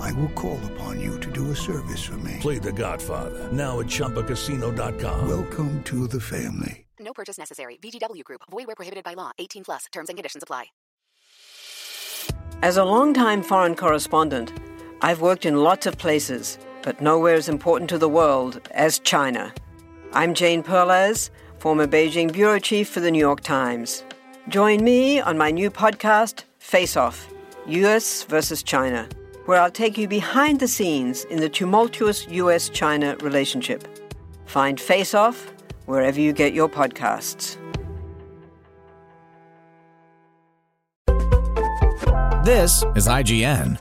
I will call upon you to do a service for me. Play The Godfather now at ChumbaCasino.com. Welcome to the family. No purchase necessary. VGW Group. Void where prohibited by law. 18 plus. Terms and conditions apply. As a longtime foreign correspondent, I've worked in lots of places, but nowhere as important to the world as China. I'm Jane Perlez, former Beijing bureau chief for the New York Times. Join me on my new podcast, Face Off US versus China, where I'll take you behind the scenes in the tumultuous US China relationship. Find Face Off wherever you get your podcasts. This is IGN.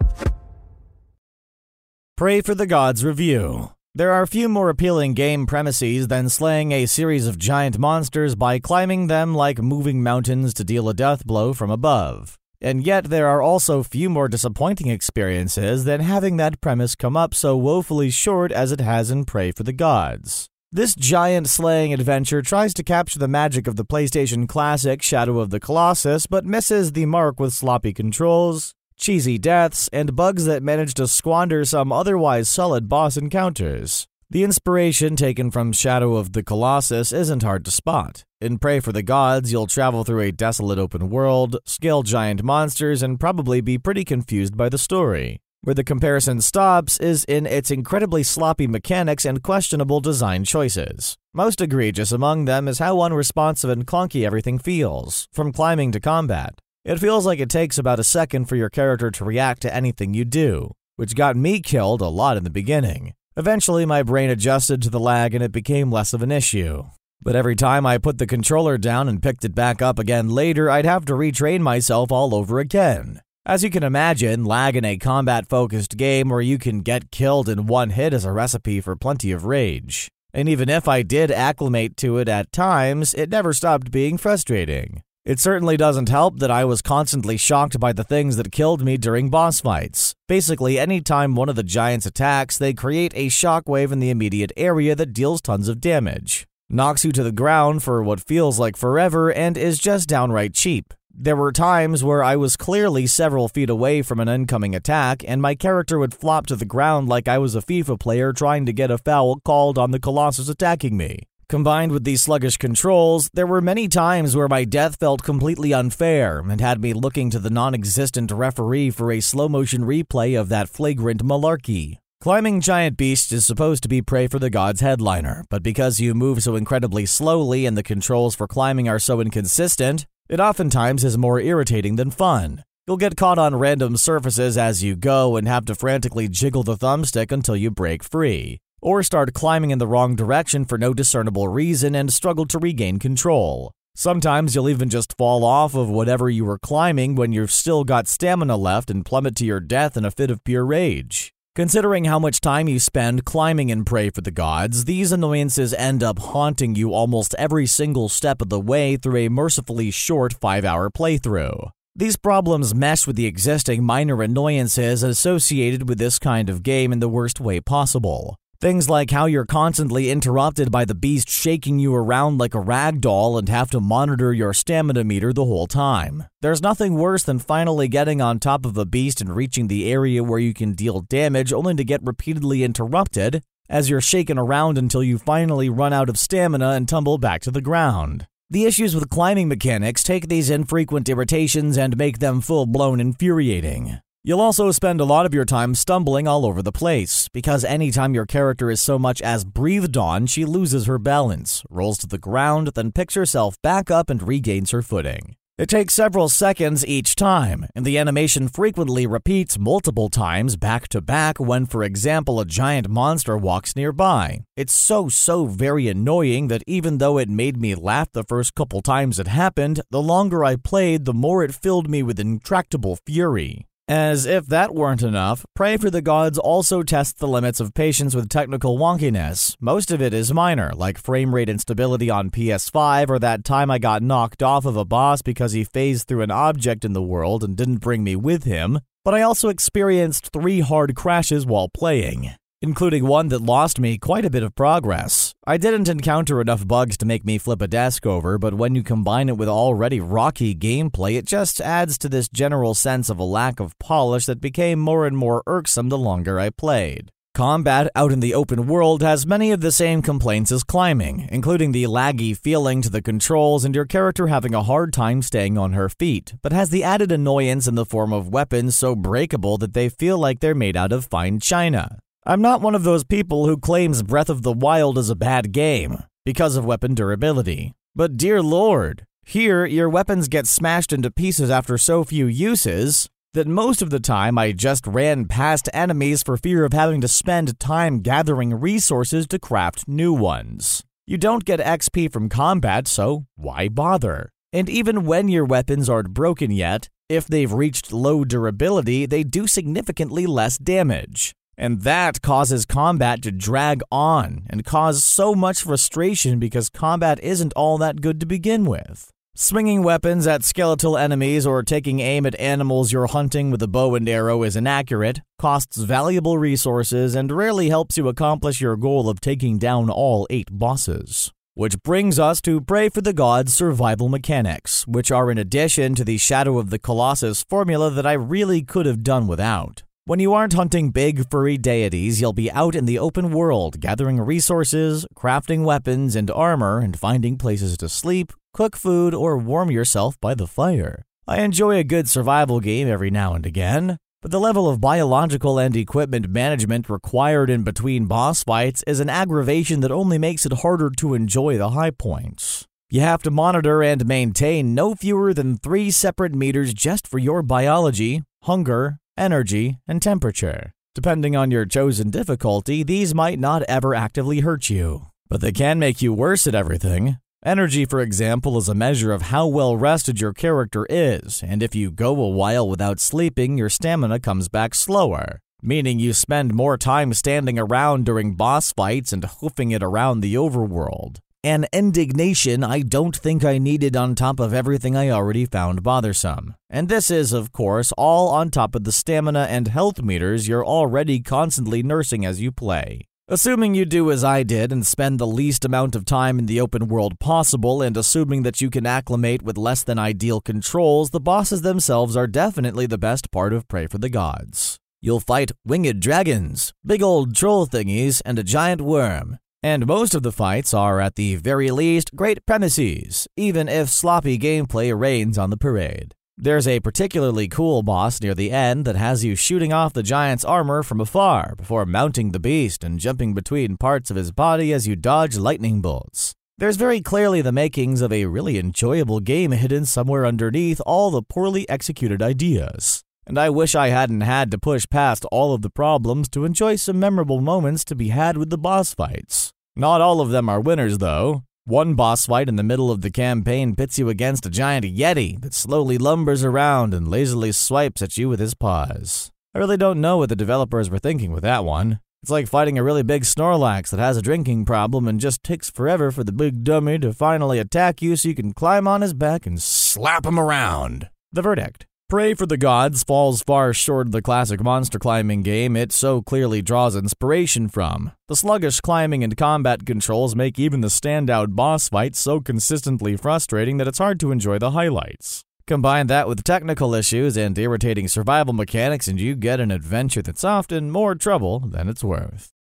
Praey for the Gods review. There are few more appealing game premises than slaying a series of giant monsters by climbing them like moving mountains to deal a death blow from above. And yet, there are also few more disappointing experiences than having that premise come up so woefully short as it has in Praey for the Gods. This giant slaying adventure tries to capture the magic of the PlayStation classic Shadow of the Colossus, but misses the mark with sloppy controls, cheesy deaths, and bugs that manage to squander some otherwise solid boss encounters. The inspiration taken from Shadow of the Colossus isn't hard to spot. In Praey for the Gods, you'll travel through a desolate open world, scale giant monsters, and probably be pretty confused by the story. Where the comparison stops is in its incredibly sloppy mechanics and questionable design choices. Most egregious among them is how unresponsive and clunky everything feels, from climbing to combat. It feels like it takes about a second for your character to react to anything you do, which got me killed a lot in the beginning. Eventually, my brain adjusted to the lag and it became less of an issue. But every time I put the controller down and picked it back up again later, I'd have to retrain myself all over again. As you can imagine, lag in a combat focused game where you can get killed in one hit is a recipe for plenty of rage. And even if I did acclimate to it at times, it never stopped being frustrating. It certainly doesn't help that I was constantly shocked by the things that killed me during boss fights. Basically, anytime one of the giants attacks, they create a shockwave in the immediate area that deals tons of damage, knocks you to the ground for what feels like forever, and is just downright cheap. There were times where I was clearly several feet away from an incoming attack, and my character would flop to the ground like I was a FIFA player trying to get a foul called on the Colossus attacking me. Combined with these sluggish controls, there were many times where my death felt completely unfair and had me looking to the non existent referee for a slow motion replay of that flagrant malarkey. Climbing giant beasts is supposed to be Praey for the Gods headliner, but because you move so incredibly slowly and the controls for climbing are so inconsistent, it oftentimes is more irritating than fun. You'll get caught on random surfaces as you go and have to frantically jiggle the thumbstick until you break free, or start climbing in the wrong direction for no discernible reason and struggle to regain control. Sometimes you'll even just fall off of whatever you were climbing when you've still got stamina left and plummet to your death in a fit of pure rage. Considering how much time you spend climbing and Praey for the Gods, these annoyances end up haunting you almost every single step of the way through a mercifully short 5 hour playthrough. These problems mesh with the existing minor annoyances associated with this kind of game in the worst way possible. Things like how you're constantly interrupted by the beast shaking you around like a rag doll and have to monitor your stamina meter the whole time. There's nothing worse than finally getting on top of a beast and reaching the area where you can deal damage only to get repeatedly interrupted as you're shaken around until you finally run out of stamina and tumble back to the ground. The issues with climbing mechanics take these infrequent irritations and make them full blown infuriating. You'll also spend a lot of your time stumbling all over the place, because anytime your character is so much as breathed on, she loses her balance, rolls to the ground, then picks herself back up and regains her footing. It takes several seconds each time, and the animation frequently repeats multiple times back to back when, for example, a giant monster walks nearby. It's so, so very annoying that even though it made me laugh the first couple times it happened, the longer I played, the more it filled me with intractable fury. As if that weren't enough, Praey for the Gods also tests the limits of patience with technical wonkiness. Most of it is minor, like frame rate instability on PS5 or that time I got knocked off of a boss because he phased through an object in the world and didn't bring me with him. But I also experienced three hard crashes while playing including one that lost me quite a bit of progress. I didn't encounter enough bugs to make me flip a desk over, but when you combine it with already rocky gameplay, it just adds to this general sense of a lack of polish that became more and more irksome the longer I played. Combat out in the open world has many of the same complaints as climbing, including the laggy feeling to the controls and your character having a hard time staying on her feet, but has the added annoyance in the form of weapons so breakable that they feel like they're made out of fine china. I'm not one of those people who claims Breath of the Wild is a bad game because of weapon durability. But dear lord, here your weapons get smashed into pieces after so few uses that most of the time I just ran past enemies for fear of having to spend time gathering resources to craft new ones. You don't get XP from combat, so why bother? And even when your weapons aren't broken yet, if they've reached low durability, they do significantly less damage. And that causes combat to drag on and cause so much frustration because combat isn't all that good to begin with. Swinging weapons at skeletal enemies or taking aim at animals you're hunting with a bow and arrow is inaccurate, costs valuable resources, and rarely helps you accomplish your goal of taking down all eight bosses. Which brings us to Praey for the Gods survival mechanics, which are in addition to the Shadow of the Colossus formula that I really could have done without. When you aren't hunting big, furry deities, you'll be out in the open world gathering resources, crafting weapons and armor, and finding places to sleep, cook food, or warm yourself by the fire. I enjoy a good survival game every now and again, but the level of biological and equipment management required in between boss fights is an aggravation that only makes it harder to enjoy the high points. You have to monitor and maintain no fewer than three separate meters just for your biology, hunger, energy, and temperature. Depending on your chosen difficulty, these might not ever actively hurt you, but they can make you worse at everything. Energy, for example, is a measure of how well rested your character is, and if you go a while without sleeping, your stamina comes back slower, meaning you spend more time standing around during boss fights and hoofing it around the overworld. An indignation I don't think I needed on top of everything I already found bothersome. And this is, of course, all on top of the stamina and health meters you're already constantly nursing as you play. Assuming you do as I did and spend the least amount of time in the open world possible, and assuming that you can acclimate with less than ideal controls, the bosses themselves are definitely the best part of Praey for the Gods. You'll fight winged dragons, big old troll thingies, and a giant worm. And most of the fights are, at the very least, great premises, even if sloppy gameplay reigns on the parade. There's a particularly cool boss near the end that has you shooting off the giant's armor from afar before mounting the beast and jumping between parts of his body as you dodge lightning bolts. There's very clearly the makings of a really enjoyable game hidden somewhere underneath all the poorly executed ideas. And I wish I hadn't had to push past all of the problems to enjoy some memorable moments to be had with the boss fights. Not all of them are winners, though. One boss fight in the middle of the campaign pits you against a giant Yeti that slowly lumbers around and lazily swipes at you with his paws. I really don't know what the developers were thinking with that one. It's like fighting a really big Snorlax that has a drinking problem and just takes forever for the big dummy to finally attack you so you can climb on his back and slap him around. The verdict Praey for the Gods falls far short of the classic monster climbing game it so clearly draws inspiration from. The sluggish climbing and combat controls make even the standout boss fights so consistently frustrating that it's hard to enjoy the highlights. Combine that with technical issues and irritating survival mechanics, and you get an adventure that's often more trouble than it's worth.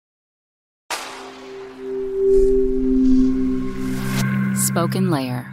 SpokenLayer.